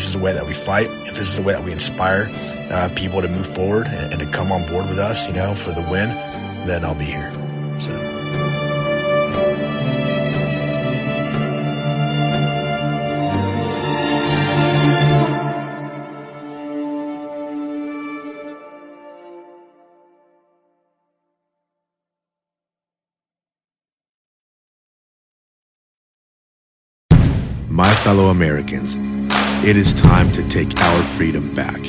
This is the way that we fight, if this is the way that we inspire uh, people to move forward and, and to come on board with us, you know, for the win, then I'll be here. So. My fellow Americans, it is time to take our freedom back.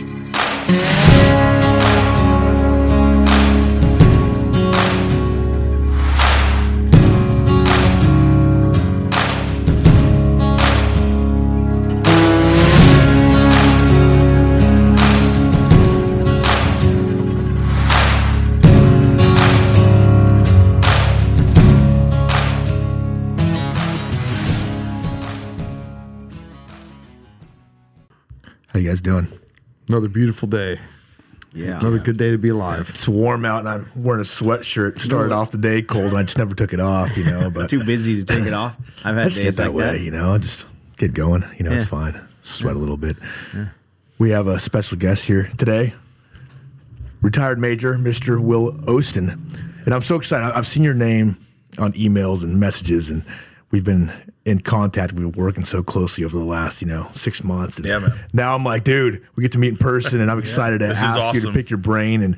You guys doing? Another beautiful day. Yeah. Another good day to be alive. It's warm out and I'm wearing a sweatshirt. Started off the day cold and I just never took it off, you know, but Too busy to take it off. I've had I just get that like way, that. you know, just get going. You know, it's fine. Sweat a little bit. We have a special guest here today, retired Major Mr. Will Ostin. And I'm so excited. I've seen your name on emails and messages, and we've been in contact. We've been working so closely over the last, you know, six months. And Yeah, man. Now I'm like, dude, we get to meet in person, and I'm excited to This is ask you to pick your brain and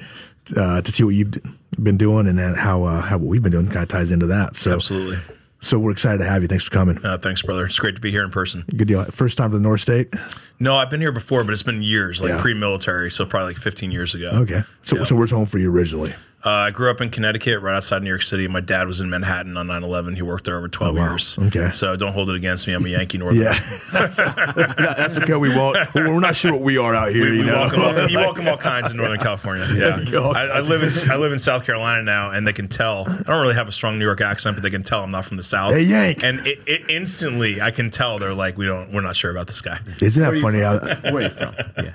uh, to see what you've been doing and then how uh, how what we've been doing kind of ties into that. So Absolutely. So we're excited to have you. Thanks for coming. Uh, thanks, brother. It's great to be here in person. Good deal. First time to the North State. No, I've been here before, but it's been years, like Yeah. pre-military, so probably like 15 years ago. Okay. So Yeah. so where's home for you originally? Uh, I grew up in Connecticut, right outside New York City. My dad was in Manhattan on 9/11. He worked there over 12 Oh, wow. years. Okay. So don't hold it against me. I'm a Yankee Northern. Yeah, that's, that's okay. We won't. We're not sure what we are out here. We, you we know, welcome all, you welcome all kinds in Northern California. Yeah. I, I live in I live in South Carolina now, and they can tell. I don't really have a strong New York accent, but they can tell I'm not from the South. Hey, Yank. And it, it instantly, I can tell they're like, we don't, we're not sure about this guy. Isn't that funny? How, Where are you from? Yeah.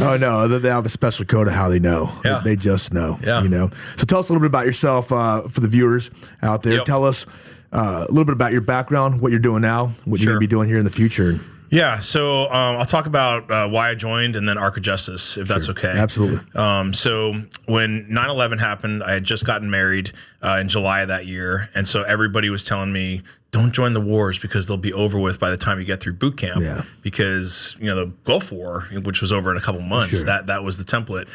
oh no, they- they have a special code of how they know. Yeah. They, they just know. Yeah. You know. So tell us a little bit about yourself uh, for the viewers out there. Yep. Tell us uh, a little bit about your background, what you're doing now, what you're going to be doing here in the future. Yeah, so um, I'll talk about uh, why I joined and then Arc of Justice, if that's okay. Absolutely. Um, so when 9-11 happened, I had just gotten married uh, in July of that year. And so everybody was telling me, don't join the wars because they'll be over with by the time you get through boot camp. Yeah. Because, you know, the Gulf War, which was over in a couple months, Sure. that, that was the template.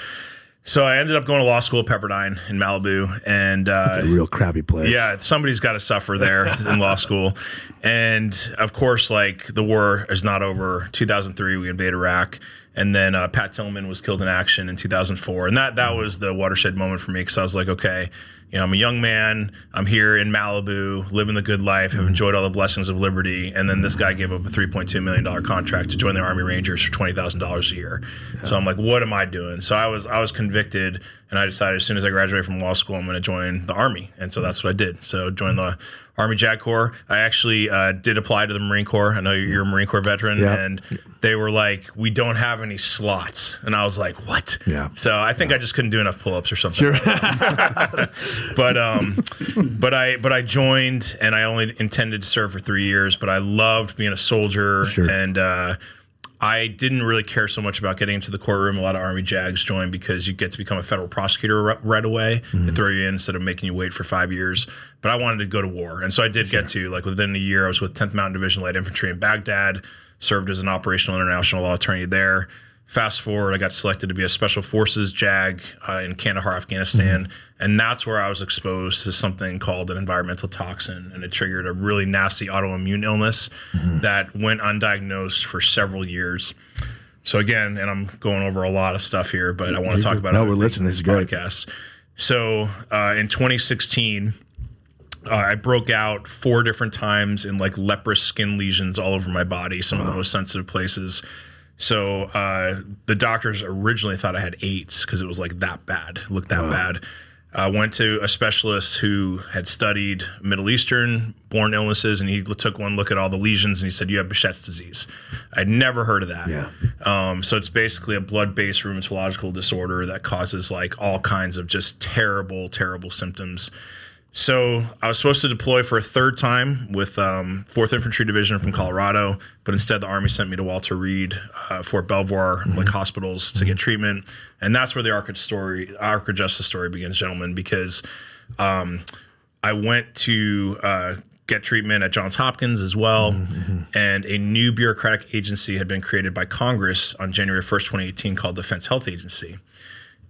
So I ended up going to law school at Pepperdine in Malibu. And uh, A real crappy place. yeah, somebody's got to suffer there in law school. And of course, like the war is not over. 2003, we invade Iraq. And then uh, Pat Tillman was killed in action in 2004. And that, that was the watershed moment for me because I was like, okay, you know, I'm a young man. I'm here in Malibu, living the good life, have enjoyed all the blessings of liberty. And then this guy gave up a $3.2 million contract to join the Army Rangers for $20,000 a year. So I'm like, what am I doing? So I was, I was convicted and I decided as soon as I graduate from law school, I'm going to join the Army. And so that's what I did. So joined the Army JAG Corps. I actually uh, did apply to the Marine Corps. I know you're a Marine Corps veteran. Yeah. And they were like, we don't have any slots. And I was like, what? Yeah. So I think I just couldn't do enough pull-ups or something. Sure. but um, but I but I joined and I only intended to serve for three years. But I loved being a soldier Sure. and uh, I didn't really care so much about getting into the courtroom. A lot of Army JAGs join because you get to become a federal prosecutor ri- right away. They mm-hmm. throw you in instead of making you wait for five years. But I wanted to go to war, and so I did get to. Like within a year, I was with 10th Mountain Division Light Infantry in Baghdad. Served as an operational international law attorney there. Fast forward, I got selected to be a Special Forces JAG uh, in Kandahar, Afghanistan, and that's where I was exposed to something called an environmental toxin, and it triggered a really nasty autoimmune illness that went undiagnosed for several years. So again, and I'm going over a lot of stuff here, but I want to talk about No, we're listening. in This is great. podcast. So uh, in 2016, uh, I broke out four different times in like leprous skin lesions all over my body, some of the most sensitive places. So uh, the doctors originally thought I had AIDS because it was like that bad, looked that bad. I went to a specialist who had studied Middle Eastern born illnesses, and he took one look at all the lesions, and he said, "You have Behçet's disease." I'd never heard of that. Yeah. Um, so it's basically a blood-based rheumatological disorder that causes like all kinds of just terrible, terrible symptoms. So I was supposed to deploy for a third time with um, 4th Infantry Division from Colorado, but instead the Army sent me to Walter Reed, uh, Fort Belvoir, like hospitals to get treatment, and that's where the Arc story, Arc Justice story begins, gentlemen, because um, I went to uh, get treatment at Johns Hopkins as well, and a new bureaucratic agency had been created by Congress on January 1st, 2018, called Defense Health Agency.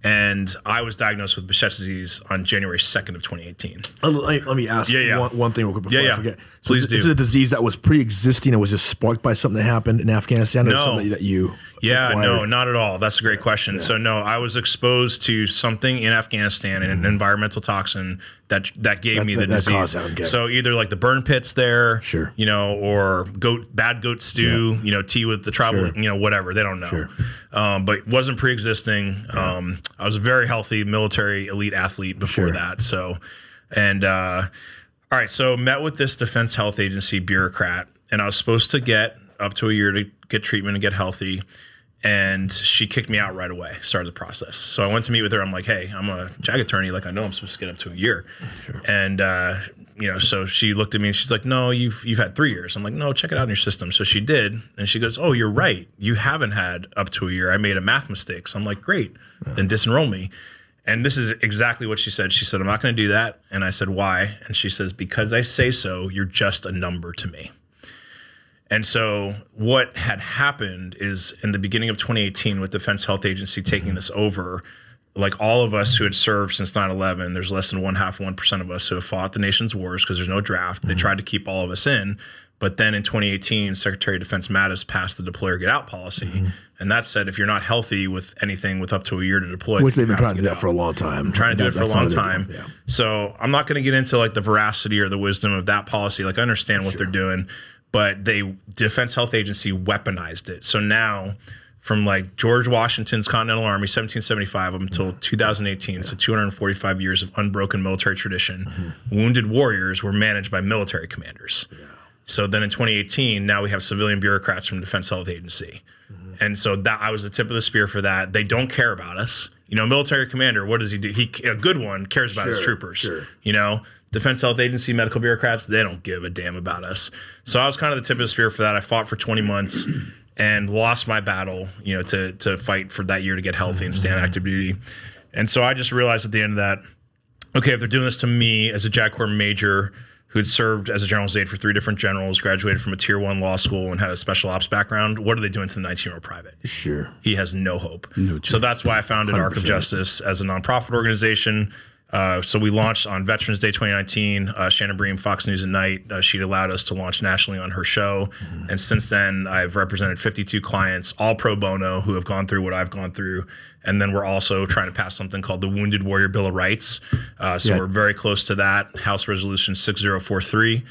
And I was diagnosed with Behçet's disease on January 2nd of 2018. Uh, Let let me ask Yeah, yeah. One, one thing real quick before Yeah, I forget. So Please th- do. Is it a disease that was pre-existing and was just sparked by something that happened in Afghanistan, or No. something that you? Yeah, acquired? no, not at all. That's a great question. So no, I was exposed to something in Afghanistan, an environmental toxin that that gave me Mm-hmm. The that disease. that. So either like the burn pits there, Sure. you know, or goat bad goat stew, you know, tea with the travel, Sure. you know, whatever. They don't know. Sure. Um, but wasn't pre-existing. Um, I was a very healthy military elite athlete before Sure. that. So, and uh, all right, so met with this Defense Health Agency bureaucrat, and I was supposed to get up to a year to get treatment and get healthy. And she kicked me out right away, started the process. So I went to meet with her. I'm like, hey, I'm a JAG attorney. Like, I know I'm supposed to get up to a year. And, uh, you know, so she looked at me and she's like, no, you've, you've had three years. I'm like, no, check it out in your system. So she did. And she goes, oh, you're right. You haven't had up to a year. I made a math mistake. So I'm like, great, then disenroll me. And this is exactly what she said. She said, I'm not going to do that. And I said, why? And she says, because I say so, you're just a number to me. And so, what had happened is in the beginning of 2018, with Defense Health Agency taking this over, like all of us who had served since 9 11, there's less than one half, 1% of us who have fought the nation's wars because there's no draft. They tried to keep all of us in. But then in 2018, Secretary of Defense Mattis passed the deploy or get out policy. And that said, if you're not healthy with anything with up to a year to deploy, Which they've been trying to do that out for a long time. trying to do it for a long time. Yeah. So I'm not going to get into like the veracity or the wisdom of that policy. Like I understand what they're doing, but they Defense Health Agency weaponized it. So now from like George Washington's Continental Army 1775 up until mm-hmm. 2018, so 245 years of unbroken military tradition, mm-hmm. wounded warriors were managed by military commanders. So then in 2018, now we have civilian bureaucrats from Defense Health Agency. Mm-hmm. And so that I was the tip of the spear for that. They don't care about us. You know, military commander, what does he do? He a good one cares about his troopers. sure. You know, Defense Health Agency medical bureaucrats, they don't give a damn about us. So I was kind of the tip of the spear for that. I fought for 20 months and lost my battle, you know, to to fight for that year to get healthy and stay on active duty. And so I just realized at the end of that, okay, if they're doing this to me as a JAG Corps major who had served as a general's aide for three different generals, graduated from a tier one law school, and had a special ops background, what are they doing to the 19 year old private? Sure. he has no hope. so that's why I founded Arc of Justice as a nonprofit organization. Uh, so we launched on Veterans Day 2019. Uh, Shannon Bream, Fox News at Night, uh, she'd allowed us to launch nationally on her show. And since then, I've represented 52 clients, all pro bono, who have gone through what I've gone through. And then we're also trying to pass something called the Wounded Warrior Bill of Rights. Uh, so Yeah. we're very close to that. House Resolution 6043.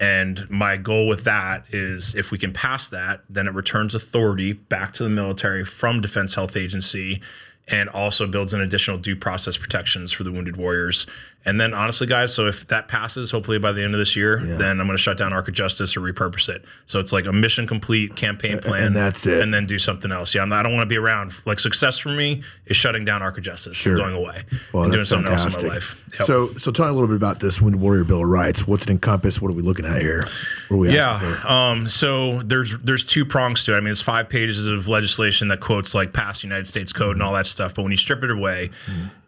And my goal with that is if we can pass that, then it returns authority back to the military from Defense Health Agency and also builds in additional due process protections for the wounded warriors. And then honestly, guys, so if that passes, hopefully by the end of this year, then I'm going to shut down Arc of Justice or repurpose it. So it's like a mission complete campaign plan. and that's it. And then do something else. Yeah, not, I don't want to be around. Like success for me is shutting down Arc of Justice Sure. and going away Well, and doing something fantastic. else in my life. Yep. So, so tell me a little bit about this Wounded Warrior Bill of Rights. What's it encompass? What are we looking at here? What are we asking for? Yeah. Um, so there's there's two prongs to it. I mean, it's five pages of legislation that quotes like past United States code and all that stuff. But when you strip it away,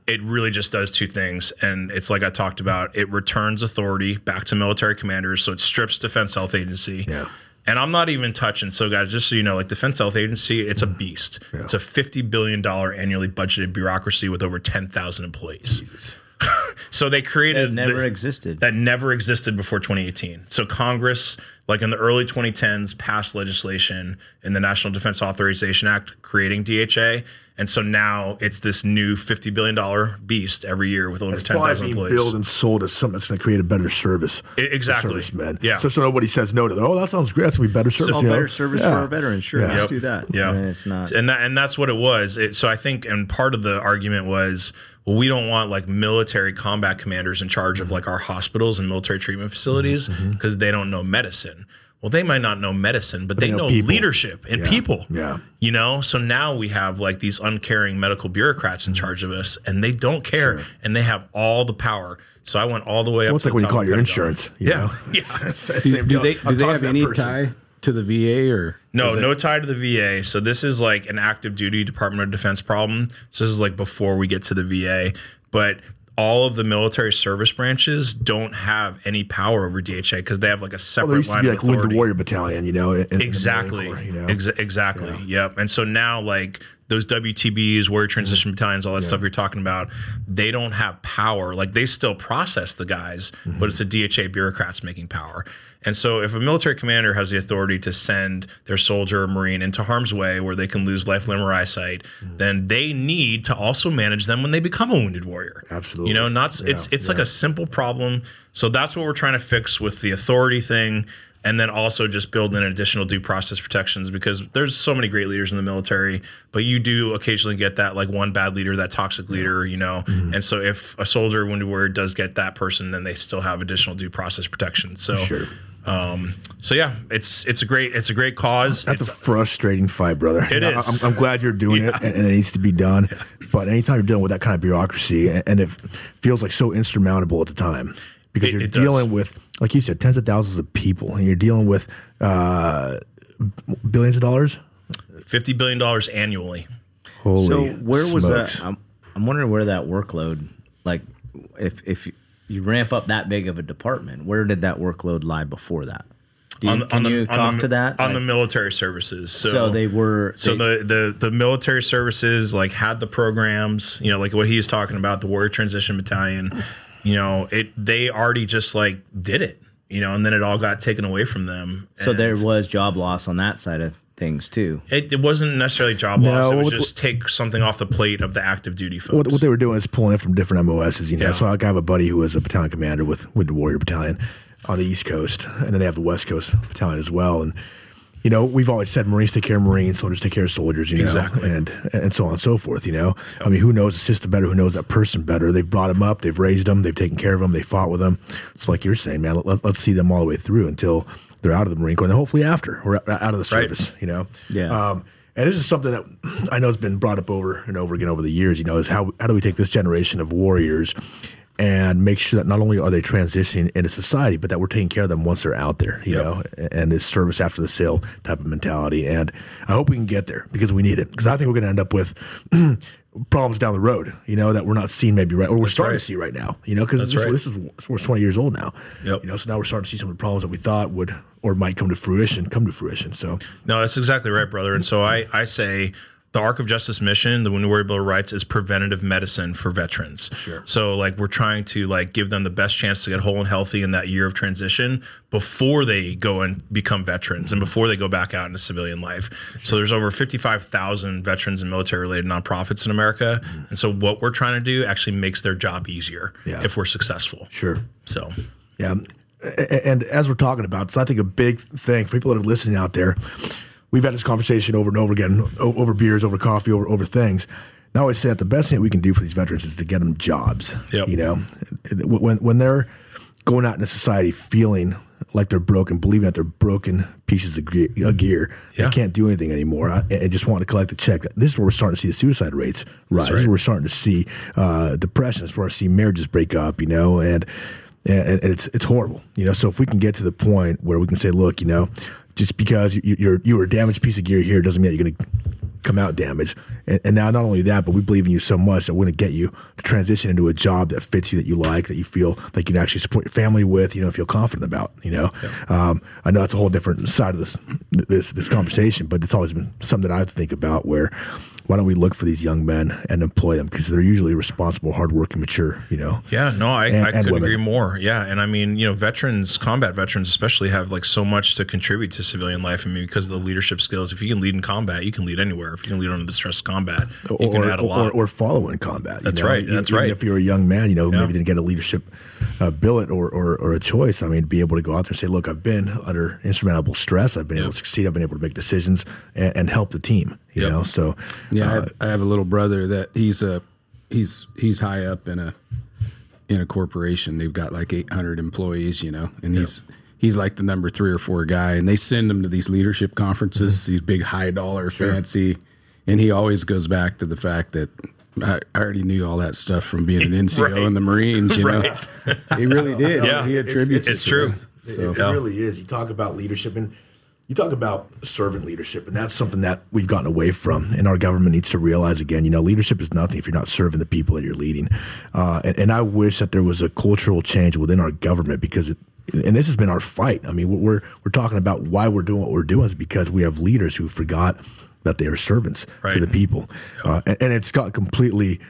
it really just does two things. And it's like I talked about. It returns authority back to military commanders. So it strips Defense Health Agency. Yeah. And I'm not even touching. So, guys, just so you know, like Defense Health Agency, it's a mm. beast. It's a fifty billion dollar annually budgeted bureaucracy with over ten thousand employees. so they created It never the- existed. that never existed before 2018. So Congress, like in the early 2010s, passed legislation in the National Defense Authorization Act creating DHA, and so now it's this new 50 billion dollar beast every year with over It's probably 10,000 being employees. built and sold as something that's going to create a better service. I- exactly. For servicemen. Yeah. So, so nobody says no to that. Oh, that sounds great. That's going to be better service. You know? better service Yeah. for our veterans. Sure, Yeah. let's Yep. do that. Yeah, And it's not. and that and that's what it was. It, so I think, and part of the argument was, well, we don't want like military combat commanders in charge of mm-hmm. like our hospitals and military treatment facilities mm-hmm. Mm-hmm. because they don't know medicine. Well, they might not know medicine, but, they, know know, leadership and Yeah. people. Yeah. You know, so now we have like these uncaring medical bureaucrats in mm-hmm. charge of us, and they don't care, and they have all the power. So I went all the way up. Well, it's to like when the you call your insurance. you Yeah, know? yeah. Do, do they, I've do they have any person. tie to the VA or No, it- no tie to the VA. So this is like an active duty Department of Defense problem. So this is like before we get to the VA, but all of the military service branches don't have any power over DHA because they have like a separate Well, used to line be of like Wounded authority. Warrior Battalion, you know. in- in Exactly. Corps, you know? Exa- exactly. Yep. And so now, like those WTBs, warrior transition Mm-hmm. battalions, all that stuff you're talking about, they don't have power. Like they still process the guys, Mm-hmm. but it's the DHA bureaucrats making power. And so, if a military commander has the authority to send their soldier or marine into harm's way where they can lose life, limb, or eyesight, Mm-hmm. then they need to also manage them when they become a wounded warrior. Absolutely. You know, not it's it's like a simple problem. So that's what we're trying to fix with the authority thing, and then also just build in additional due process protections because there's so many great leaders in the military, but you do occasionally get that like one bad leader, that toxic leader, you know. Mm-hmm. And so if a soldier or wounded warrior does get that person, then they still have additional due process protections. So. Sure. Um, so yeah, it's it's a great it's a great cause. That's it's, a frustrating fight, brother. It I- is. I'm, I'm glad you're doing it, and, and it needs to be done. But anytime you're dealing with that kind of bureaucracy, and, and it feels like so insurmountable at the time, because It- you're it does. dealing with, like you said, tens of thousands of people, and you're dealing with uh, billions of dollars. fifty billion dollars annually. Holy so where was that? I'm, I'm wondering where that workload, like, if if you ramp up that big of a department, where did that workload lie before that? Do you, can you talk the, to that? on the military services? So, so they were. So they- the, the the military services like had the programs, you know, like what he's talking about, the Warrior Transition Battalion, you know, it they already just like did it, you know, and then it all got taken away from them. so there was job loss on that side of things too. it, it wasn't necessarily job No, loss. It was what- just take something off the plate of the active duty folks. what, what they were doing is pulling it from different MOSs, you know. Yeah. So I have a buddy who was a battalion commander with with the Warrior Battalion on the East Coast, and then they have the West Coast Battalion as well. And you know, we've always said Marines take care of Marines, soldiers take care of soldiers, you know, Exactly. and and so on and so forth. You know, I mean, who knows the system better? Who knows that person better? They've brought them up, they've raised them, they've taken care of them, they fought with them. It's like you're saying, man. Let, us see them all the way through until they're out of the Marine Corps, and then hopefully after or out of the Right. service. You know, Yeah. Um, and this is something that I know has been brought up over and over again over the years. You know, is how how do we take this generation of warriors and make sure that not only are they transitioning into society, but that we're taking care of them once they're out there. You Yep. know, and this service after the sale type of mentality. And I hope we can get there because we need it. Because I think we're going to end up with. problems down the road, you know, that we're not seeing maybe right, or we're starting right. to see right now, you know, because this, right. this is we're 20 years old now, Yep. you know, so now we're starting to see some of the problems that we thought would or might come to fruition, come to fruition. So No, that's exactly right, brother. And so I, I say the Arc of Justice mission, the Wounded Warrior Bill of Rights, is preventative medicine for veterans. Sure. So like we're trying to like give them the best chance to get whole and healthy in that year of transition before they go and become veterans and mm-hmm. before they go back out into civilian life. So there's over 55,000 veterans and military related nonprofits in America. Mm-hmm. And so what we're trying to do actually makes their job easier Yeah. if we're successful. sure. So Yeah. And as we're talking about, so I think a big thing for people that are listening out there, we've had this conversation over and over again, o- over beers, over coffee, over, over things. And I always say that the best thing that we can do for these veterans is to get them jobs. Yep. You know, when, when they're going out into society feeling like they're broken, believing that they're broken pieces of gear, of gear Yeah. they can't do anything anymore, and just want to collect a check. This is where we're starting to see the suicide rates rise. This is right. where we're starting to see uh, depression. This is where we're marriages break up, you know, and and, and it's it's horrible, you know. So if we can get to the point where we can say, look, you know, just because you, you're you were a damaged piece of gear here doesn't mean that you're going to come out damaged. And, and now, not only that, but we believe in you so much that we're going to get you to transition into a job that fits you, that you like, that you feel like you can actually support your family with, you know, feel confident about. You know, um, I know that's a whole different side of this this this conversation, but it's always been something that I think about where. Why don't we look for these young men and employ them because they're usually responsible, hardworking, mature. You know, Yeah, no, I, And- I and couldn't women. agree more. Yeah, and I mean, you know, veterans, combat veterans especially, have like so much to contribute to civilian life. I mean, because of the leadership skills. If you can lead in combat, you can lead anywhere. If you can lead under the stress of combat, you can or, add a lot. or follow in combat. That's know? right, that's even right. If you're a young man, you know, Yeah. maybe didn't get a leadership uh, billet or, or, or a choice. I mean, be able to go out there and say, look, I've been under insurmountable stress. I've been able to succeed. I've been able to make decisions and, and help the team. You Yep. know, so Yeah, I, uh, have, I have a little brother that he's a he's he's high up in a in a corporation. They've got like 800 employees, you know, and he's he's like the number three or four guy, and they send him to these leadership conferences, Mm-hmm. these big high dollar fancy, and he always goes back to the fact that. I I already knew all that stuff from being an NCO Right. in the Marines, you know. Right. He really did. Yeah. he attributes It's it to true. that. It, So, it really is. You talk about leadership and you talk about servant leadership, and that's something that we've gotten away from, and our government needs to realize again. You know, leadership is nothing if you're not serving the people that you're leading. Uh, and, and I wish that there was a cultural change within our government because it. And this has been our fight. I mean, we're we're talking about why we're doing what we're doing is because we have leaders who forgot that they are servants to the people, uh, and, and it's got completely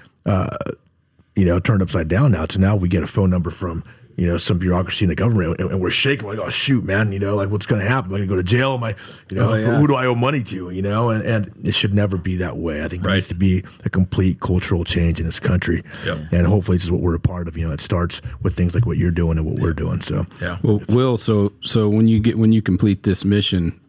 you know, turned upside down now. To now we get a phone number from, you know, some bureaucracy in the government and, and we're shaking like, oh shoot, man, you know, like what's going to happen? Am I going to go to jail? Am I, you know, Oh, yeah. who, who do I owe money to? You know, and, and it should never be that way. I think there Right. needs to be a complete cultural change in this country. Yep. And hopefully this is what we're a part of. You know, it starts with things like what you're doing and what we're doing. So yeah. Well, Will, so so when you get when you complete this mission,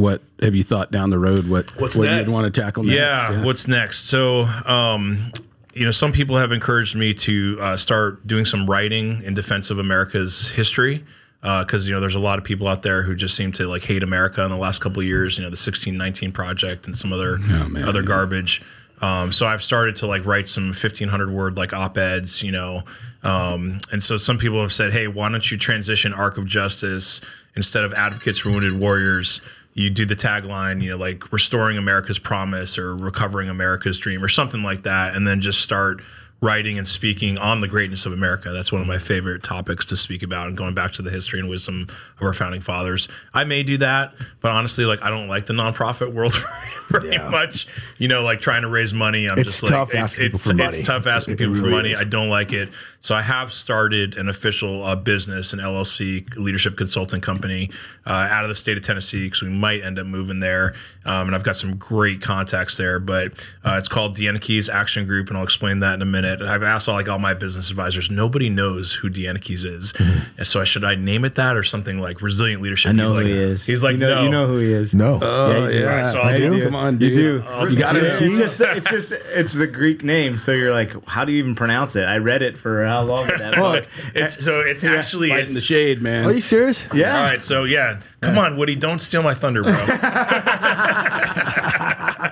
what have you thought down the road? What What's what next? you'd want to tackle next? yeah, what's next so um you know some people have encouraged me to uh, start doing some writing in defense of america's history because you know there's a lot of people out there who just seem to like hate america in the last couple of years you know the 1619 project and some other Oh, man, other yeah. garbage um, so I've started to like write some 1500 word like op-eds, you know. Um, and so some people have said, "Hey, why don't you transition Arc of Justice instead of Advocates for Wounded Warriors? You do the tagline, you know, like restoring America's promise or recovering America's dream or something like that, and then just start writing and speaking on the greatness of America. That's one of my favorite topics to speak about and going back to the history and wisdom of our founding fathers. I may do that, but honestly, like I don't like the nonprofit world very Yeah. much. You know, like trying to raise money. I'm It's just like tough it's, asking it's, people for it's tough asking It people for money. is. I don't like it. So I have started an official uh, business, an LLC leadership consulting company uh, out of the state of Tennessee because we might end up moving there. Um, and I've got some great contacts there, but uh, it's called Dienekes Action Group, and I'll explain that in a minute. I've asked all like all my business advisors. Nobody knows who Dienekes is, mm-hmm. and so I should I name it that or something like Resilient Leadership? I know He's who like, he is. He's like, you know, no, you know who he is. no, Oh, you do. yeah. Alright, so I'll Hey, do. Come on, You dude. do. You got it. It's just, it's just, it's the Greek name. So you're like, how do you even pronounce it? I read it for how long? With that book. It's so it's actually it's in the shade, man. are you serious? Yeah. All right, so yeah, come on, Woody, don't steal my thunder, bro.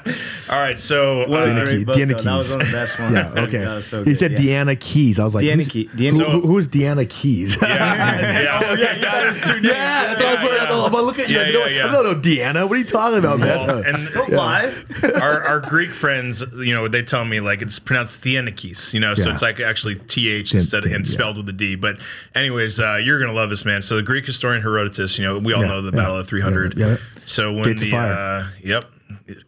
All right, so What a uh, Deanna great Key- book, Deanna though. That was one of the best ones. Yeah, okay. That was so he good, said yeah. Dienekes. I was like, Deanna who's, Key- Deanna who- Key. who- who's Dienekes? yeah, yeah, Oh, yeah, you got his two names. Yeah, that's what I was Yeah, like, I'm gonna look at you. Yeah, like, no, yeah, yeah. I don't know Deanna. What are you talking about, man? Well, Uh, and Don't lie. our, our Greek friends, you know, they tell me like it's pronounced Theanikis, you know, so it's like actually th instead of and spelled with a d. But anyways, uh, you're gonna love this man. So the Greek historian Herodotus, you know, we all know the Battle of 300. yeah, yeah. So when the uh, yep,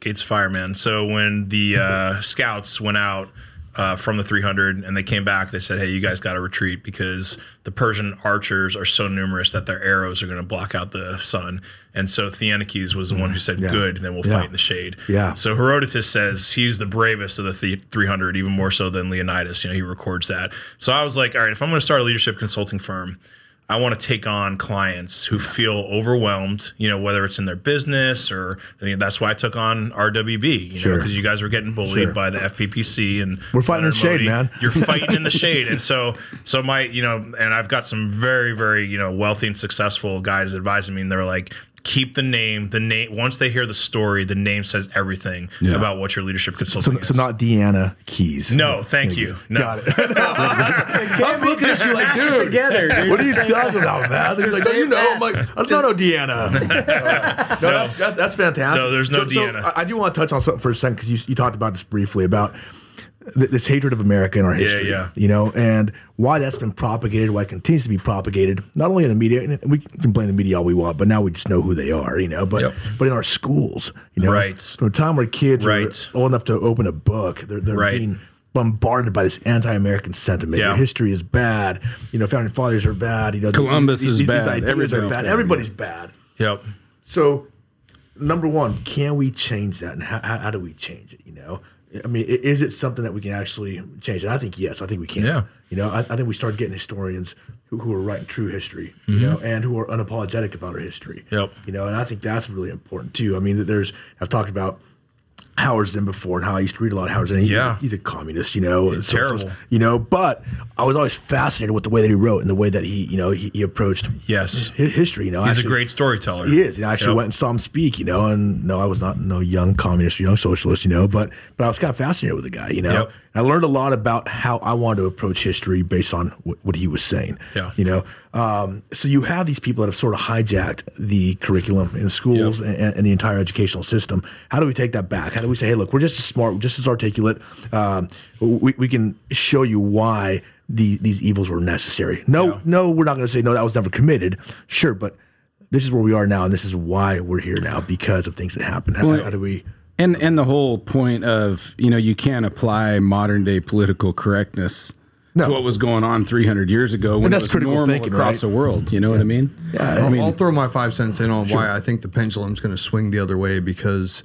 Gates of Fire, man. So when the uh, scouts went out. Uh, from the 300 and they came back they said hey you guys got to retreat because the persian archers are so numerous that their arrows are going to block out the sun and so theanikes was the one who said Mm, yeah. good then we'll Yeah. fight in the shade Yeah. so Herodotus says he's the bravest of the th- 300, even more so than Leonidas. You know, he records that. So I was like, all right, if I'm going to start a leadership consulting firm, I want to take on clients who feel overwhelmed, you know, whether it's in their business or I mean, that's why I took on RWB, you know, because you guys were getting bullied Sure. by the FPPC and We're fighting in the shade, man. You're fighting in the shade. And so, so my, you know, and I've got some very, very, you know, wealthy and successful guys advising me and they're like, keep the name. The name once they hear the story, the name says everything Yeah. about what your leadership So, consulting so is. not Deanna Keys. no, thank you. No. Got it. I'm looking at you like, dude. together, dude. What are you talking about, man? He's like, you know, I'm like, I don't know Deanna. no, that's, that's, that's fantastic. No, there's no So- so Deanna. I, I do want to touch on something for a second because you, you talked about this briefly about th- this hatred of America in our history. yeah. You know, and why that's been propagated, why it continues to be propagated, not only in the media, and we can blame the media all we want, but now we just know who they are, you know, but Yep. but in our schools, you know, Right. from a time where kids Right. are old enough to open a book, they're, they're Right. being bombarded by this anti-American sentiment. Yeah. Your history is bad. You know, founding fathers are bad. You know, Columbus these, is these, bad. These ideas are Everybody's bad. bad, Everybody's bad. Yep. So, number one, can we change that, and how, how, how do we change it? You know, I mean, is it something that we can actually change? And I think yes, I think we can. Yeah. You know, I, I think we start getting historians who, who are writing true history, you Mm-hmm. know, and who are unapologetic about our history. Yep. You know, and I think that's really important too. I mean, there's I've talked about. Howard Zinn before, and how I used to read a lot of Howard Zinn. He- Yeah. he's a communist, you know, and terrible. you know. But I was always fascinated with the way that he wrote and the way that he, you know, he, he approached Yes. hi- history. You know, He's Actually- a great storyteller. he is. You know, I actually Yep. went and saw him speak, you know, and no, I was not no young communist or young socialist, you know, but but I was kind of fascinated with the guy, you know. Yep. And I learned a lot about how I wanted to approach history based on what, what he was saying. Yeah. You know, um, so you have these people that have sort of hijacked the curriculum in schools Yep. and, and the entire educational system. How do we take that back? How do we say, hey, look, we're just as smart, just as articulate. Um, we, we can show you why the, these evils were necessary. No, Yeah. no, we're not going to say no, that was never committed. Sure, but this is where we are now, and this is why we're here now because of things that happened. How, Well, how do we? And and the whole point of you know you can't apply modern day political correctness No. to what was going on 300 years ago when it that's was critical normal thinking, across right? the world. You know what I mean? Yeah, I mean, I'll throw my five cents in on why I think the pendulum's going to swing the other way because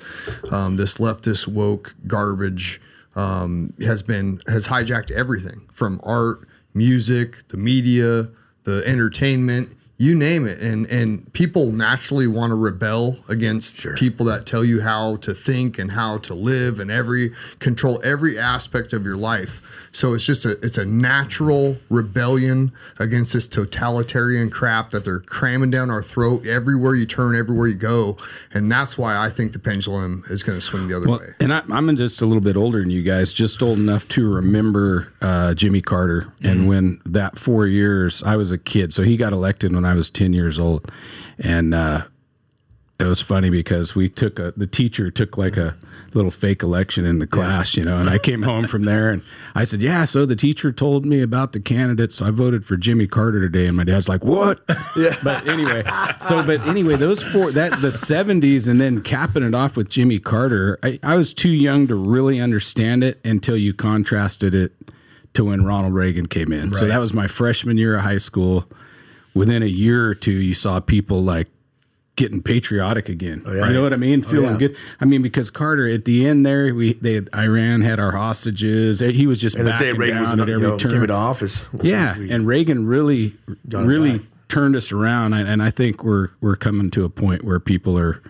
um, this leftist woke garbage um, has been has hijacked everything from art, music, the media, the entertainment, you name it, and and people naturally want to rebel against people that tell you how to think and how to live and every control every aspect of your life. So it's just a it's a natural rebellion against this totalitarian crap that they're cramming down our throat everywhere you turn, everywhere you go, and that's why I think the pendulum is going to swing the other well, way. and I, I'm just a little bit older than you guys, just old enough to remember uh, Jimmy Carter. And when that four years, I was a kid, so he got elected when I was 10 years old, and uh, it was funny because we took a the teacher took like a little fake election in the class, you know, and I came home from there and I said, "Yeah, so the teacher told me about the candidates, so I voted for Jimmy Carter today." And my dad's like, "What?" Yeah. But anyway, so but anyway, those four that the 70s and then capping it off with Jimmy Carter, I, I was too young to really understand it until you contrasted it to when Ronald Reagan came in. So that was my freshman year of high school. Within a year or two, you saw people like getting patriotic again. Oh, yeah. You know what I mean? Oh, Feeling yeah. good. I mean, because Carter at the end there, we they Iran had our hostages. He was just And the Reagan was down at you every know, turn. came into office. yeah, we- and Reagan really, really back. turned us around, and, and I think we're we're coming to a point where people are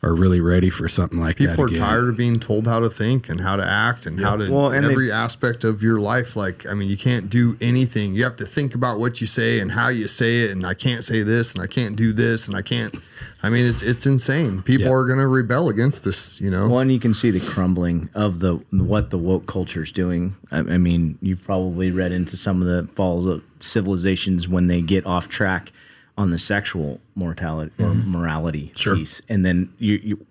are really ready for something like that. People are again. tired of being told how to think and how to act and how to Well, and they- every aspect of your life. Like, I mean, you can't do anything. You have to think about what you say and how you say it. And I can't say this and I can't do this and I can't. I mean, it's it's insane. People Yeah. are going to rebel against this. You know, One, you can see the crumbling of the what the woke culture is doing. I, I mean, you've probably read into some of the falls of civilizations when they get off track on the sexual mortality or mm-hmm. morality Sure. piece, and then you, you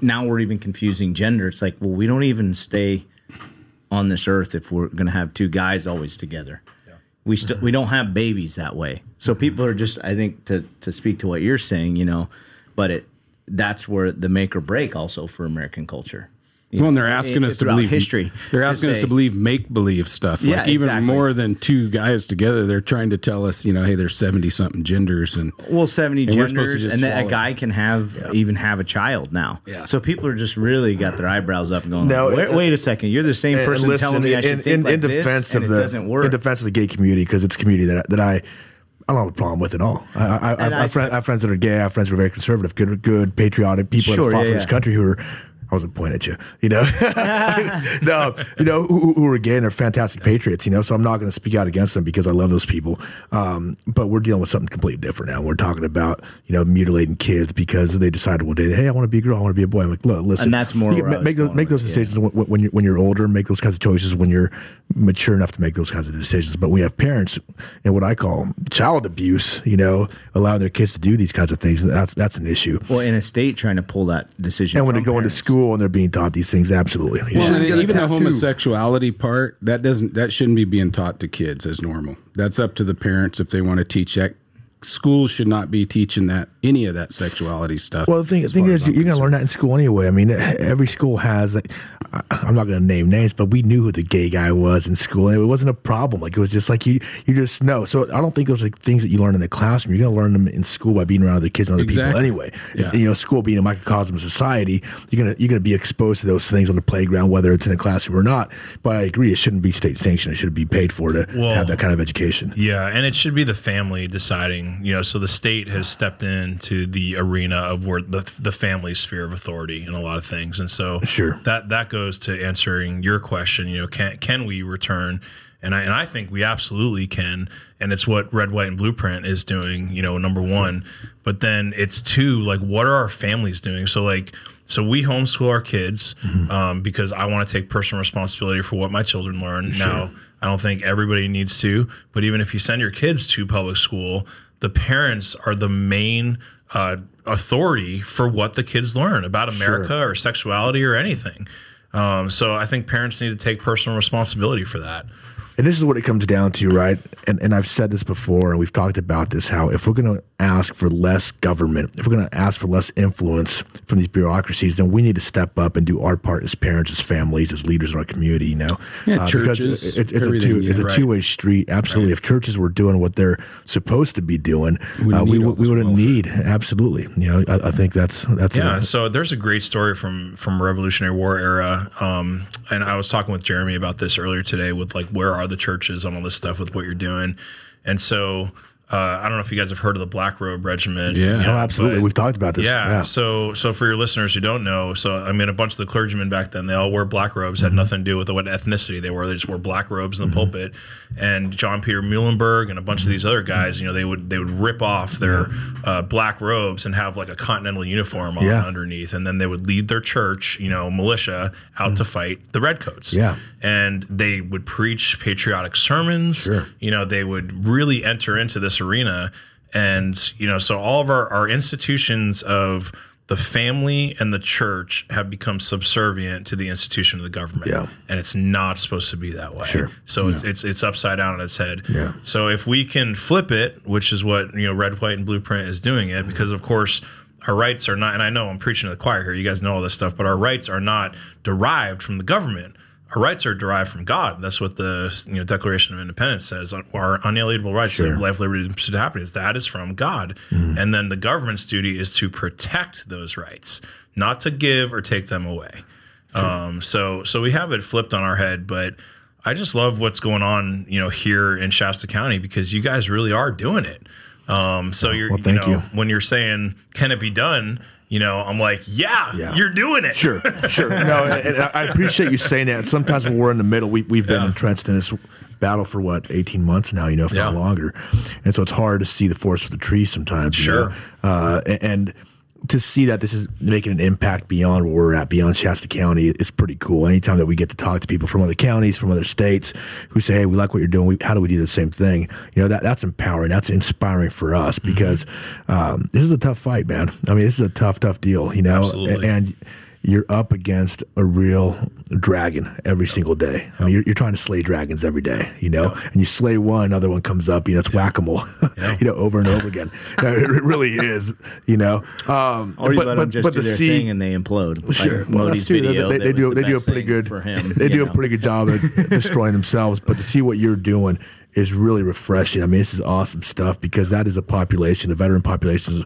now we're even confusing gender. It's like, well, we don't even stay on this earth if we're going to have two guys always together. We still we don't have babies that way. So mm-hmm. people are just I think to to speak to what you're saying, you know, but it that's where the make or break also for American culture. You Well, and they're asking it- us to believe history. They're to asking us to believe make believe stuff. Like Yeah, even exactly. more than two guys together, they're trying to tell us, you know, hey, there's seventy something genders, and well, seventy And we're supposed to genders, and that swallow a it. guy can have even have a child now. Yeah. So people are just really got their eyebrows up and going, No, wait, and- wait a second, you're the same And- person and telling me I should in, think in, like in defense this, and of it the doesn't work. in defense of the gay community because it's a community that that I. I don't have a problem with at all. I, I, I, I, I- have friend, I have friends that are gay. I have friends who are very conservative, good, good, patriotic people that Sure, have fought yeah, for this yeah. country who are I wasn't pointing at you, you know. no, you know who, who are gay and are fantastic patriots, you know. So I'm not going to speak out against them because I love those people. Um, but we're dealing with something completely different now. We're talking about you know mutilating kids because they decided one day, hey, I want to be a girl, I want to be a boy. I'm like, look, listen, And that's more you make those make those it, yeah. decisions when, when you're when you're older. Make those kinds of choices when you're mature enough to make those kinds of decisions. But we have parents and what I call child abuse, you know, allowing their kids to do these kinds of things. That's that's an issue. Well, in a state trying to pull that decision. And when they're from going to parents. School and they're being taught these things, absolutely. Well, Yeah. and get a even the homosexuality part that doesn't that shouldn't be being taught to kids as normal. That's up to the parents if they want to teach that. Schools should not be teaching that any of that sexuality stuff. Well, the thing, the thing is, you're going to learn that in school anyway. I mean, every school has. Like, I- I'm not going to name names, but we knew who the gay guy was in school, and it wasn't a problem. Like it was just like you, you just know. So I don't think those are things that you learn in the classroom. You're going to learn them in school by being around other kids and other people anyway. Yeah. You know, school being a microcosm of society, you're gonna you're gonna be exposed to those things on the playground, whether it's in a classroom or not. But I agree, it shouldn't be state sanctioned. It should be paid for to Well, have that kind of education. Yeah, and it should be the family deciding. You know, so the state has stepped into the arena of where the the family sphere of authority in a lot of things, and so Sure. that that goes to answering your question. You know, can can we return? And I and I think we absolutely can, and it's what Red, White, and Blueprint is doing. You know, number one, but then it's two. Like, what are our families doing? So like. So we homeschool our kids um, because I want to take personal responsibility for what my children learn. Now, I don't think everybody needs to, but even if you send your kids to public school, the parents are the main uh, authority for what the kids learn about America or sexuality or anything. Um, so I think parents need to take personal responsibility for that. And this is what it comes down to, right? And and I've said this before, and we've talked about this. How if we're going to ask for less government, if we're going to ask for less influence from these bureaucracies, then we need to step up and do our part as parents, as families, as leaders in our community. You know, Yeah, because churches, it's, it's a two yeah. it's a Right. two way street. Absolutely, if churches were doing what they're supposed to be doing, We uh, wouldn't we need we wouldn't welfare. need absolutely. You know, I, I think that's that's Yeah, a- so there's a great story from from Revolutionary War era, um, and I was talking with Jeremy about this earlier today. With like, where are the churches on all this stuff with what you're doing? And so uh, I don't know if you guys have heard of the Black Robe Regiment. Yeah. you know, oh, absolutely. but- We've talked about this. yeah, yeah. So, so for your listeners who don't know, so I mean, a bunch of the clergymen back then they all wore black robes. Had nothing to do with what ethnicity they were. They just wore black robes in the pulpit. And John Peter Muhlenberg and a bunch of these other guys, you know, they would they would rip off their uh, black robes and have like a continental uniform on Yeah. underneath, and then they would lead their church, you know, militia out to fight the redcoats. Yeah. and they would preach patriotic sermons. Sure. You know, they would really enter into this arena and you know so all of our, our institutions of the family and the church have become subservient to the institution of the government Yeah. and it's not supposed to be that way Sure. so it's, it's it's upside down on its head Yeah. so if we can flip it which is what you know red white and blueprint is doing it because of course our rights are not and i know i'm preaching to the choir here you guys know all this stuff but our rights are not derived from the government our rights are derived from God. That's what the you know Declaration of Independence says. Our unalienable rights to Sure. life, liberty, and pursuit of happiness. That is from God, Mm-hmm. and then the government's duty is to protect those rights, not to give or take them away. Um, so so we have it flipped on our head, but I just love what's going on, you know, here in Shasta County because you guys really are doing it. Um, so you're, well, you know, you. when you're saying, "Can it be done?" You know, I'm like, "Yeah, Yeah. you're doing it." Sure, sure. No, and and I appreciate you saying that. Sometimes when we're in the middle, we, we've been Yeah. entrenched in this battle for what, 18 months now, you know, if not longer. And so it's hard to see the forest for the trees sometimes. you Sure. know. Uh, a- and to see that this is making an impact beyond where we're at, beyond Shasta County, is pretty cool. Anytime that we get to talk to people from other counties, from other states, who say, "Hey, we like what you're doing. We, how do we do the same thing?" You know, that that's empowering. That's inspiring for us Mm-hmm. because um, this is a tough fight, man. I mean, this is a tough, tough deal. You know, Absolutely. and you're up against a real dragon every single day. I mean, you're, you're trying to slay dragons every day, you know, and you slay one, another one comes up, you know, it's whack a mole, you know, over and over again. It really is, you know. Um, Or you let them just do the their sea- thing and they implode. Sure, Like well, that's true. They- video. They, they do. the They do a pretty good. for him. They do know? a pretty good job at destroying themselves. But to see what you're doing is really refreshing. I mean, this is awesome stuff because that is a population, the veteran population, is,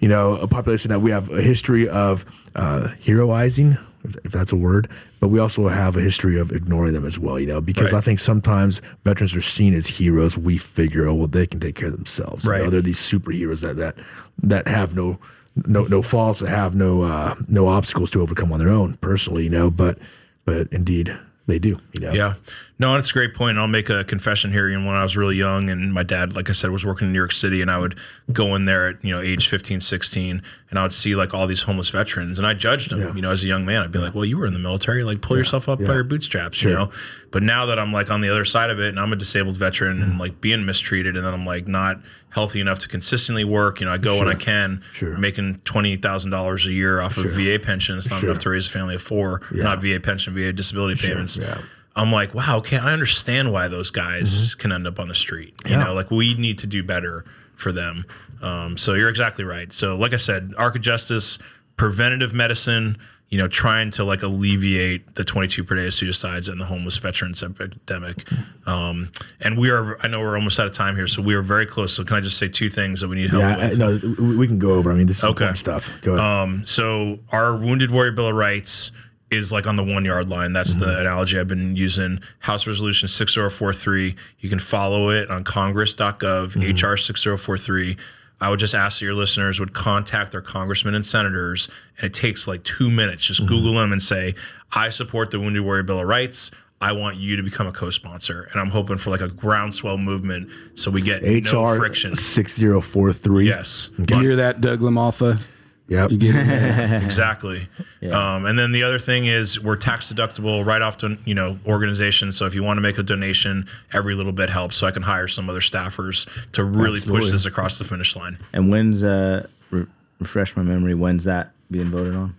you know, a population that we have a history of uh, heroizing, if that's a word. But we also have a history of ignoring them as well. You know, because Right. I think sometimes veterans are seen as heroes. We figure, oh well, they can take care of themselves. You know, Right. they're these superheroes that that that have no no no faults, that have no uh, no obstacles to overcome on their own personally, you know. But but indeed they do, you know. Yeah. No, that's a great point. I'll make a confession here. You know, when I was really young and my dad, like I said, was working in New York City and I would go in there at, you know, age 15, 16, and I would see like all these homeless veterans and I judged them, Yeah. you know, as a young man. I'd be like, well, you were in the military, like pull yourself up by your bootstraps, you know? But now that I'm like on the other side of it and I'm a disabled veteran and mm-hmm. like being mistreated and then I'm like not healthy enough to consistently work, you know, I go when I can, Sure. making $20,000 a year off of VA pension. It's not Sure. enough to raise a family of four, not VA pension, VA disability payments. yeah. I'm like, wow, okay, I understand why those guys can end up on the street. You Mm-hmm. Yeah. know, like we need to do better for them. Um, so you're exactly right. So, like I said, Arc of Justice, preventative medicine, you know, trying to like alleviate the 22 per day of suicides and the homeless veterans epidemic. Um, and we are, I know we're almost out of time here, so we are very close. So, can I just say two things that we need help Yeah, I, with? no, we- we can go over. I mean, this is Okay. stuff. Go ahead. Um, so our Wounded Warrior Bill of Rights is like on the one yard line. That's the mm-hmm. analogy I've been using. House Resolution 6043. You can follow it on congress.gov, HR mm-hmm. 6043. I would just ask that your listeners would contact their congressmen and senators, and it takes like two minutes. Just mm-hmm. Google them and say, I support the Wounded Warrior Bill of Rights. I want you to become a co-sponsor, and I'm hoping for like a groundswell movement so we get no HR friction. six zero four three. Yes, You hear that, Doug Lamalfa? Yep. You get it? exactly. Um, and then the other thing is we're tax deductible right off to you know organizations. So if you want to make a donation, every little bit helps. So I can hire some other staffers to really push this across the finish line. And when's uh re- refresh my memory? When's that being voted on?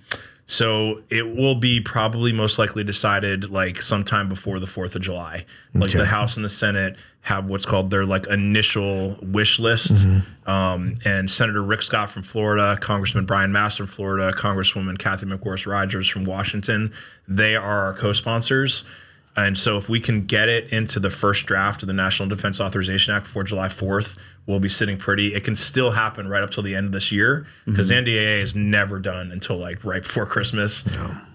So it will be probably most likely decided like sometime before the Fourth of July. Like Okay. the House and the Senate have what's called their like initial wish list. Um, and Senator Rick Scott from Florida, Congressman Brian Mast from Florida, Congresswoman Cathy McMorris Rogers from Washington, they are our co-sponsors. And so if we can get it into the first draft of the National Defense Authorization Act before July 4th, we'll be sitting pretty. It can still happen right up till the end of this year because mm-hmm. NDAA is never done until like right before Christmas.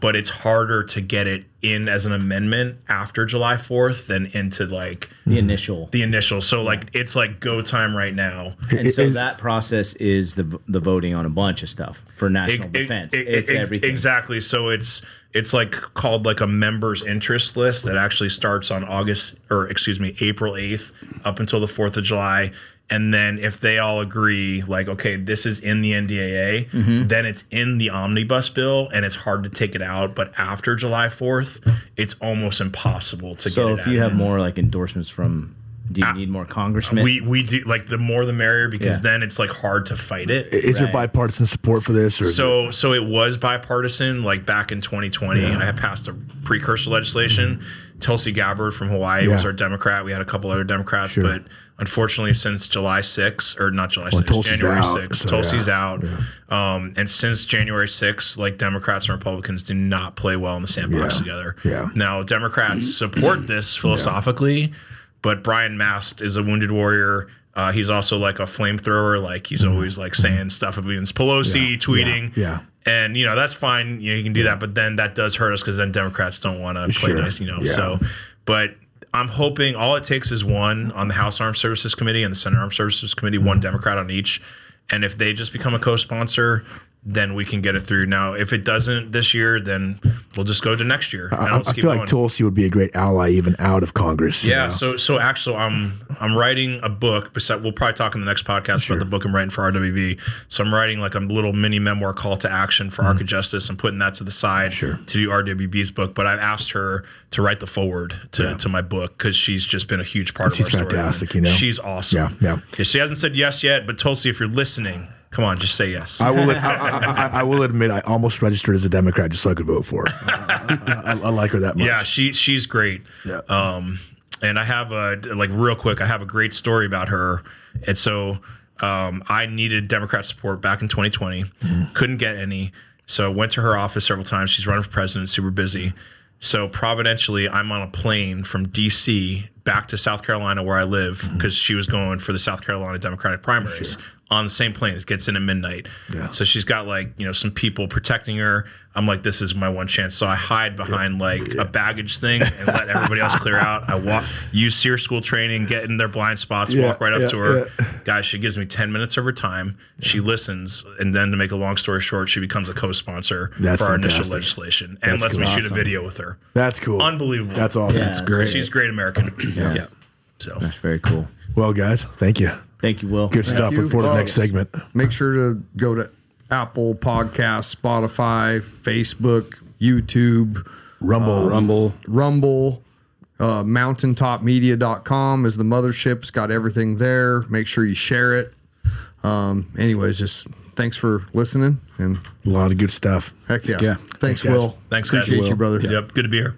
But it's harder to get it in as an amendment after July 4th than into like The initial. the initial. So like it's like go time right now. and so it- that process is the the voting on a bunch of stuff for national Ex- defense. ex- it's ex- everything. Exactly. So it's it's like called like a members interest list that actually starts on August or excuse me April eighth up until the fourth of July. And then if they all agree, like, okay, this is in the NDAA, Mm-hmm. then it's in the omnibus bill and it's hard to take it out. But after July 4th, it's almost impossible to So get out. So if you out. have more like endorsements from, do you need more congressmen? we we do like the more the merrier because Yeah. then it's like hard to fight it. Is there bipartisan support for this? Or is it- So so it was bipartisan like back in 2020. I had passed a precursor legislation. Tulsi Gabbard from Hawaii was our Democrat. We had a couple other Democrats, Sure. but unfortunately, since July 6th or not July 6th, Tulsi's January out, 6th, so Tulsi's yeah, out. Um, and since January 6th, like Democrats and Republicans do not play well in the sandbox Yeah. together. Yeah. Now Democrats support this philosophically, but Brian Mast is a wounded warrior. Uh, he's also like a flamethrower. Like he's always like saying stuff against Pelosi, Mm-hmm. Yeah. tweeting. Yeah. And you know that's fine. You know you can do that, but then that does hurt us because then Democrats don't want to play Sure. nice. You know. Yeah. So, but I'm hoping all it takes is one on the House Armed Services Committee and the Senate Armed Services Committee, one Mm-hmm. Democrat on each. And if they just become a co-sponsor, then we can get it through. Now, if it doesn't this year, then we'll just go to next year. and I, I feel going. like Tulsi would be a great ally even out of Congress. you Yeah, know? so so actually, I'm I'm writing a book. Besides, we'll probably talk in the next podcast about the book I'm writing for RWB. So I'm writing like a little mini memoir call to action for Arc of Justice and putting that to the side Mm-hmm. Sure. to do RWB's book. But I've asked her to write the forward to, to my book because she's just been a huge part She's of our story. fantastic, you know? she's awesome. Yeah, yeah. She hasn't said yes yet, but Tulsi, if you're listening, come on, just say yes. I will. I, I, I, I will admit, I almost registered as a Democrat just so I could vote for her. I, like her that much. Yeah, she she's great. Yeah. Um, and I have a like real quick. I have a great story about her. And so um, I needed Democrat support back in 2020. Couldn't get any. So went to her office several times. She's running for president. Super busy. So providentially, I'm on a plane from D.C. back to South Carolina where I live because she was going for the South Carolina Democratic primaries on the same plane. It gets in at midnight. Yeah. So she's got like you know some people protecting her. I'm like, this is my one chance. So I hide behind like a baggage thing and let everybody else clear out. I walk, use SERE school training, get in their blind spots, Yeah, walk right up yeah, to her. yeah. Guys, she gives me 10 minutes of her time. She listens. And then to make a long story short, she becomes a co sponsor That's for our initial legislation and That's lets me cool. shoot a video with her. That's cool. Unbelievable. That's awesome. Yeah. That's great. She's great American. yeah. So That's very cool. Well, guys, thank you. Thank you, Will. Good stuff. you. Look forward to Oh, the next segment. Make sure to go to Apple Podcasts, Spotify, Facebook, YouTube, Rumble. Rumble. Rumble. Uh, mountaintopmedia.com is the mothership. It's got everything there. Make sure you share it. Um, anyways, just thanks for listening and A lot of good stuff. heck yeah. Yeah. Thanks, Thanks. Will. Thanks, guys. Appreciate you, brother. Yep. Good to be here.